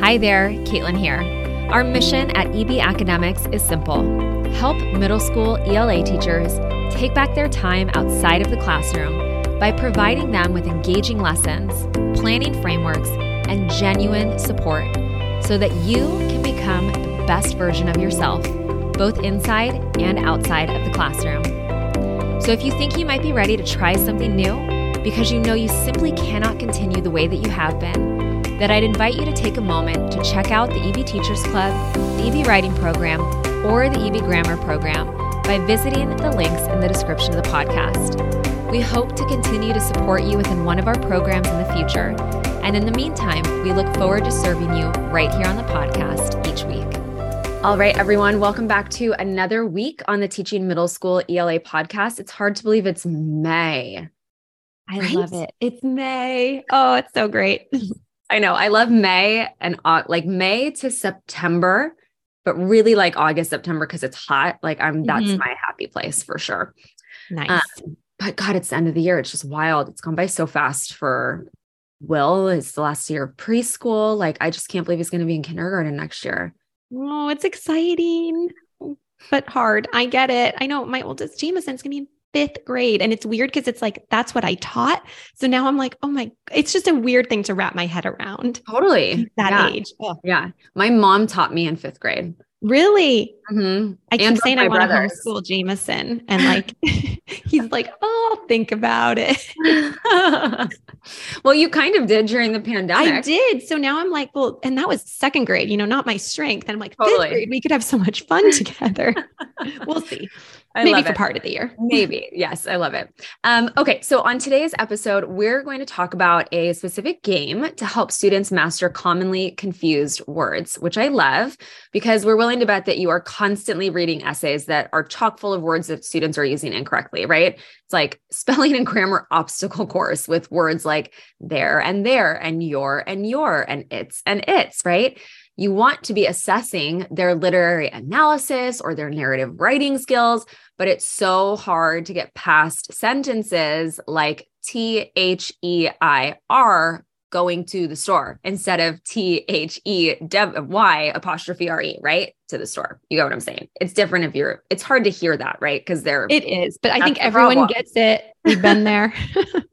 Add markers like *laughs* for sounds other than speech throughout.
Hi there, Caitlin here. Our mission at EB Academics is simple help middle school ELA teachers take back their time outside of the classroom by providing them with engaging lessons, planning frameworks, and genuine support so that you can become the best version of yourself, both inside and outside of the classroom. So if you think you might be ready to try something new because you know you simply cannot continue the way that you have been, then I'd invite you to take a moment to check out the EB Teachers Club, the EB Writing Program, or the EB Grammar Program by visiting the links in the description of the podcast. We hope to continue to support you within one of our programs in the future. And in the meantime, we look forward to serving you right here on the podcast each week. All right, everyone, welcome back to another week on the Teaching Middle School ELA podcast. It's hard to believe it's May. I right? love it. It's May. Oh, it's so great. *laughs* I know. I love May and like May to September, but really like August, September because it's hot. Like I'm that's mm-hmm. my happy place for sure. Nice. Um, but God, it's the end of the year. It's just wild. It's gone by so fast for Will. It's the last year of preschool. Like I just can't believe he's going to be in kindergarten next year. Oh, it's exciting, but hard. I get it. I know my oldest Jameson's going to be fifth grade. And it's weird because it's like, that's what I taught. So now I'm like, oh my, it's just a weird thing to wrap my head around. Totally. That yeah. age. Oh. Yeah. My mom taught me in fifth grade. Really? Mm-hmm. I keep saying I want to homeschool Jameson. And like, *laughs* he's like, oh, I'll think about it. *laughs* well, you kind of did during the pandemic. I did. So now I'm like, well, and that was second grade, you know, not my strength. And I'm like, totally. fifth grade, we could have so much fun *laughs* together. we'll see. I Maybe for it. part of the year. Maybe. Yes, I love it. Um, okay, so on today's episode, we're going to talk about a specific game to help students master commonly confused words, which I love because we're willing bet that you are constantly reading essays that are chock full of words that students are using incorrectly, right? It's like *laughs* spelling and grammar obstacle course with words like there and there and your and you're and it's and its, right? You want to be assessing their literary analysis or their narrative writing skills, but it's so hard to get past sentences like T H E I R going to the store instead of T H E Y apostrophe R E, right? To the store. You get what I'm saying? It's different if you're, it's hard to hear that, right? Because they're, it is, but I think everyone problem. gets it. We've been there. *laughs* *laughs*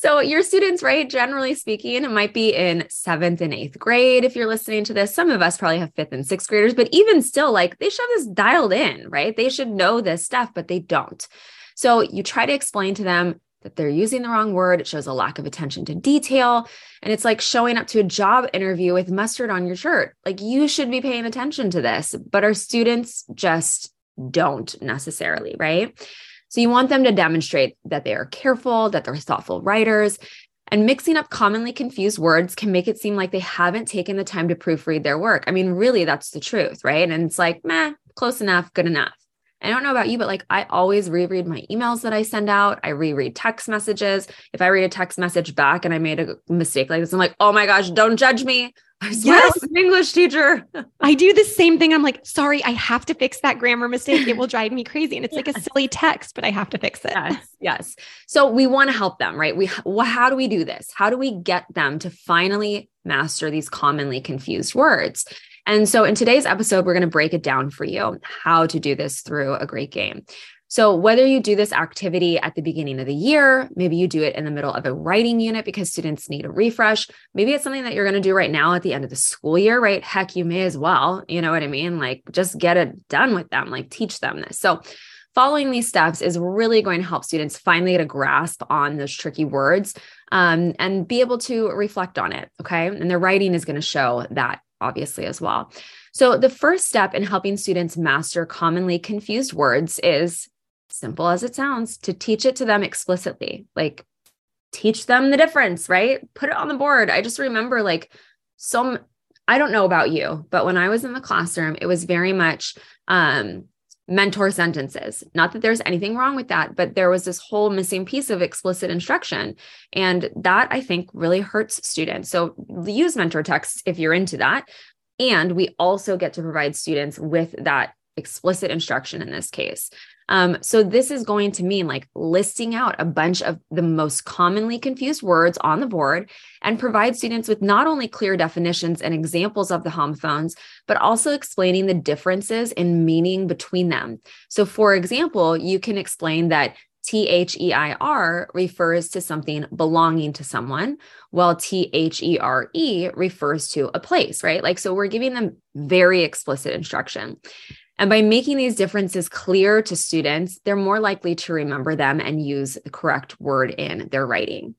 So, your students, right, generally speaking, it might be in seventh and eighth grade. If you're listening to this, some of us probably have fifth and sixth graders, but even still, like they should have this dialed in, right? They should know this stuff, but they don't. So, you try to explain to them that they're using the wrong word. It shows a lack of attention to detail. And it's like showing up to a job interview with mustard on your shirt. Like you should be paying attention to this, but our students just don't necessarily, right? So you want them to demonstrate that they are careful, that they're thoughtful writers. And mixing up commonly confused words can make it seem like they haven't taken the time to proofread their work. I mean, really, that's the truth, right? And it's like, meh, close enough, good enough. I don't know about you, but like I always reread my emails that I send out. I reread text messages. If I read a text message back and I made a mistake like this, I'm like, oh my gosh, don't judge me. I swear yes. I was an English teacher. *laughs* I do the same thing. I'm like, sorry, I have to fix that grammar mistake. It will drive me crazy. And it's like a silly text, but I have to fix it. Yes. Yes. So we want to help them, right? We how do we do this? How do we get them to finally master these commonly confused words? And so in today's episode, we're going to break it down for you how to do this through a great game. So, whether you do this activity at the beginning of the year, maybe you do it in the middle of a writing unit because students need a refresh, maybe it's something that you're going to do right now at the end of the school year, right? Heck, you may as well. You know what I mean? Like, just get it done with them, like, teach them this. So, following these steps is really going to help students finally get a grasp on those tricky words um, and be able to reflect on it. Okay. And their writing is going to show that obviously as well. So, the first step in helping students master commonly confused words is simple as it sounds, to teach it to them explicitly. Like teach them the difference, right? Put it on the board. I just remember like some I don't know about you, but when I was in the classroom, it was very much um mentor sentences. Not that there's anything wrong with that, but there was this whole missing piece of explicit instruction. And that I think really hurts students. So use mentor texts if you're into that. And we also get to provide students with that explicit instruction in this case. Um, so this is going to mean like listing out a bunch of the most commonly confused words on the board and provide students with not only clear definitions and examples of the homophones, but also explaining the differences in meaning between them. So for example, you can explain that T H E I R refers to something belonging to someone, while T H E R E refers to a place, right? Like, so we're giving them very explicit instruction. And by making these differences clear to students, they're more likely to remember them and use the correct word in their writing.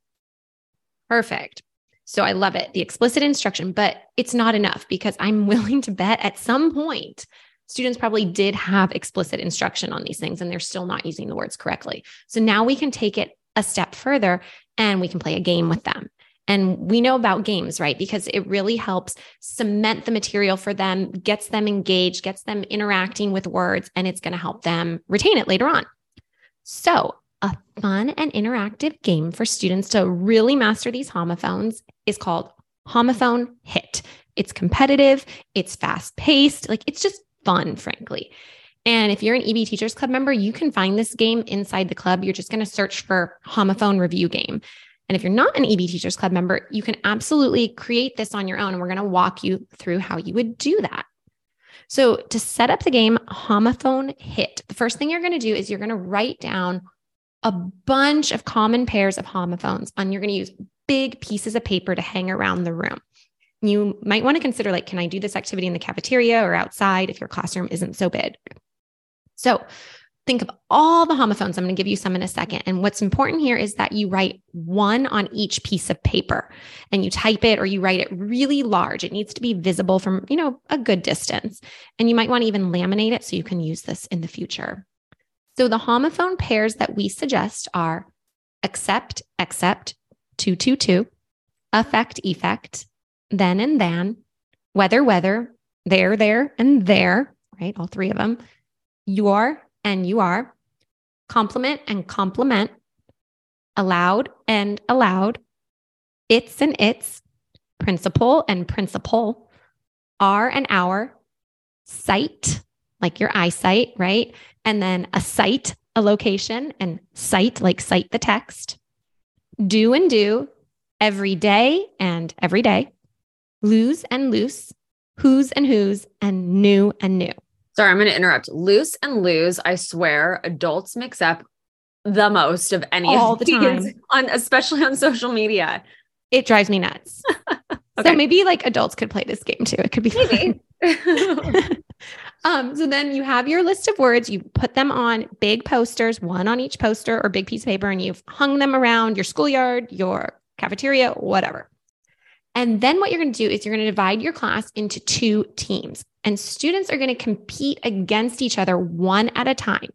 Perfect. So I love it, the explicit instruction, but it's not enough because I'm *laughs* willing to bet at some point students probably did have explicit instruction on these things and they're still not using the words correctly. So now we can take it a step further and we can play a game with them. And we know about games, right? Because it really helps cement the material for them, gets them engaged, gets them interacting with words, and it's going to help them retain it later on. So, a fun and interactive game for students to really master these homophones is called Homophone Hit. It's competitive, it's fast paced, like it's just fun, frankly. And if you're an EB Teachers Club member, you can find this game inside the club. You're just going to search for Homophone Review Game. And if you're not an EB Teachers Club member, you can absolutely create this on your own. And we're going to walk you through how you would do that. So, to set up the game Homophone Hit, the first thing you're going to do is you're going to write down a bunch of common pairs of homophones, and you're going to use big pieces of paper to hang around the room. You might want to consider like, can I do this activity in the cafeteria or outside if your classroom isn't so big? So, think of all the homophones. I'm going to give you some in a second. And what's important here is that you write one on each piece of paper and you type it or you write it really large. It needs to be visible from, you know, a good distance. And you might want to even laminate it so you can use this in the future. So the homophone pairs that we suggest are accept, accept, 222, affect, effect, then and then, weather, whether, there, there, and there, right? All three of them. Your, and you are, complement and compliment, aloud and allowed, it's and its, principal and principle, are and our, sight, like your eyesight, right? And then a site, a location, and cite, like cite the text, do and due, every day and every day, lose and loose, who's and whose, and knew and new. Sorry, I'm going to interrupt. Loose and lose, I swear, adults mix up the most of any all of the time, on especially on social media. It drives me nuts. *laughs* okay. So maybe like adults could play this game too. It could be maybe. *laughs* *laughs* um, so then you have your list of words, you put them on big posters, one on each poster or big piece of paper, and you've hung them around your schoolyard, your cafeteria, whatever. And then what you're going to do is you're going to divide your class into two teams, and students are going to compete against each other one at a time.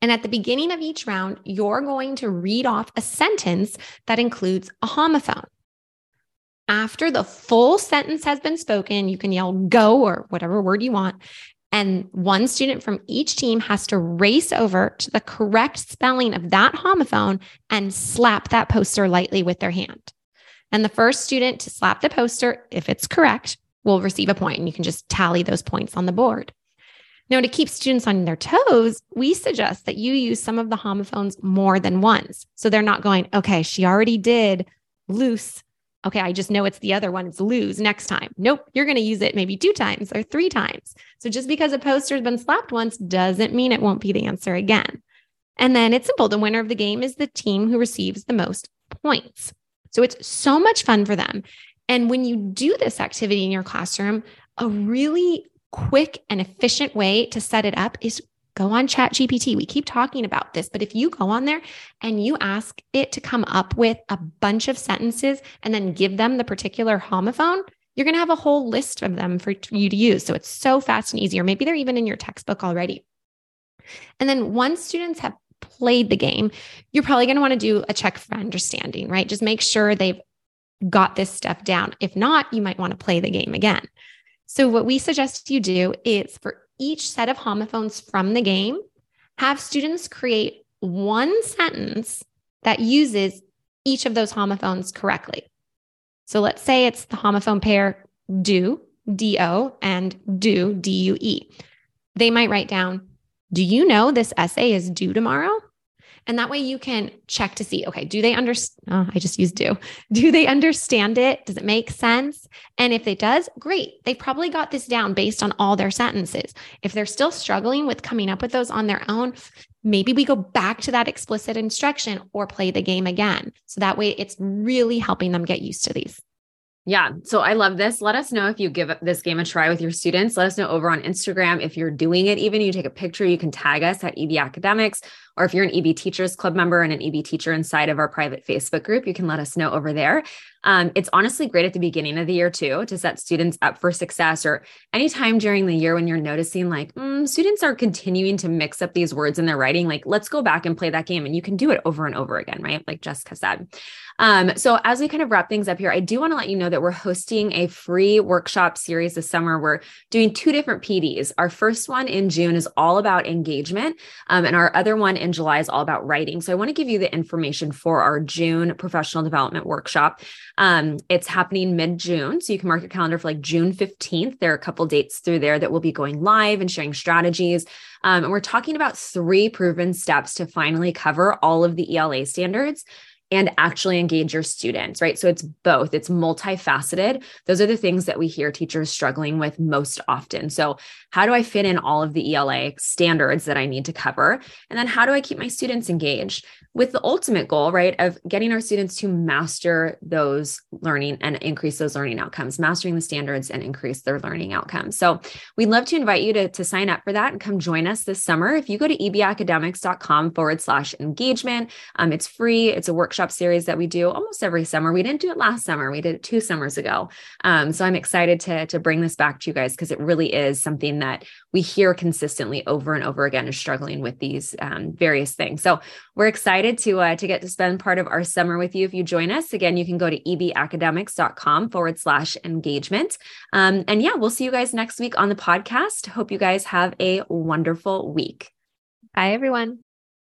And at the beginning of each round, you're going to read off a sentence that includes a homophone. After the full sentence has been spoken, you can yell go or whatever word you want. And one student from each team has to race over to the correct spelling of that homophone and slap that poster lightly with their hand. And the first student to slap the poster, if it's correct, will receive a point, and you can just tally those points on the board. Now, to keep students on their toes, we suggest that you use some of the homophones more than once. So they're not going, okay, she already did loose. Okay, I just know it's the other one. It's lose next time. Nope, you're going to use it maybe two times or three times. So just because a poster has been slapped once doesn't mean it won't be the answer again. And then it's simple. The winner of the game is the team who receives the most points. So it's so much fun for them. And when you do this activity in your classroom, a really quick and efficient way to set it up is go on chat gpt we keep talking about this but if you go on there and you ask it to come up with a bunch of sentences and then give them the particular homophone you're going to have a whole list of them for you to use. So it's so fast and easy or maybe they're even in your textbook already. And then once students have played the game, you're probably going to want to do a check for understanding, right? Just make sure they've got this stuff down. If not, you might want to play the game again. So, what we suggest you due is for each set of homophones from the game, have students create one sentence that uses each of those homophones correctly. So, let's say it's the homophone pair do, D O, and do, D U E. they might write down, Do you know this essay is due tomorrow? And that way you can check to see, okay, do they understand? Oh, I just used do. *laughs* Do they understand it? Does it make sense? And if it does, great. They've probably got this down based on all their sentences. If they're still struggling with coming up with those on their own, maybe we go back to that explicit instruction or play the game again. So that way it's really helping them get used to these. Yeah. So I love this. Let us know if you give this game a try with your students. Let us know over on Instagram if you're doing it. Even you take a picture, you can tag us at EB Academics. Or if you're an EB Teachers Club member and an EB teacher inside of our private Facebook group, you can let us know over there. Um, it's honestly great at the beginning of the year too to set students up for success or anytime during the year when you're noticing like mm, students are continuing to mix up these words in their writing like let's go back and play that game and you can do it over and over again right like jessica said. Um, so as we kind of wrap things up here i do want to let you know that we're hosting a free workshop series this summer. We're doing two different pds our first one in june is all about engagement um, and our other one in july is all about writing. So i want to give you the information for our june professional development workshop um, it's happening mid June. So you can mark your calendar for like June 15th. There are a couple dates through there that will be going live and sharing strategies. Um, and we're talking about three proven steps to finally cover all of the ELA standards and actually engage your students, right? So it's both, it's multifaceted. Those are the things that we hear teachers struggling with most often. So, how do I fit in all of the ELA standards that I need to cover? And then, how do I keep my students engaged? with the ultimate goal, right, of getting our students to master those learning and increase those learning outcomes, mastering the standards and increase their learning outcomes. So we'd love to invite you to, to sign up for that and come join us this summer. If you go to ebacademics.com forward slash engagement, um, it's free. It's a workshop series that we do almost every summer. We didn't do it last summer. We did it two summers ago. Um, so I'm excited to, to bring this back to you guys because it really is something that we hear consistently over and over again is struggling with these um, various things. So we're excited to uh, to get to spend part of our summer with you if you join us. Again, you can go to ebacademics.com forward slash engagement. Um, and yeah, we'll see you guys next week on the podcast. Hope you guys have a wonderful week. Bye, everyone.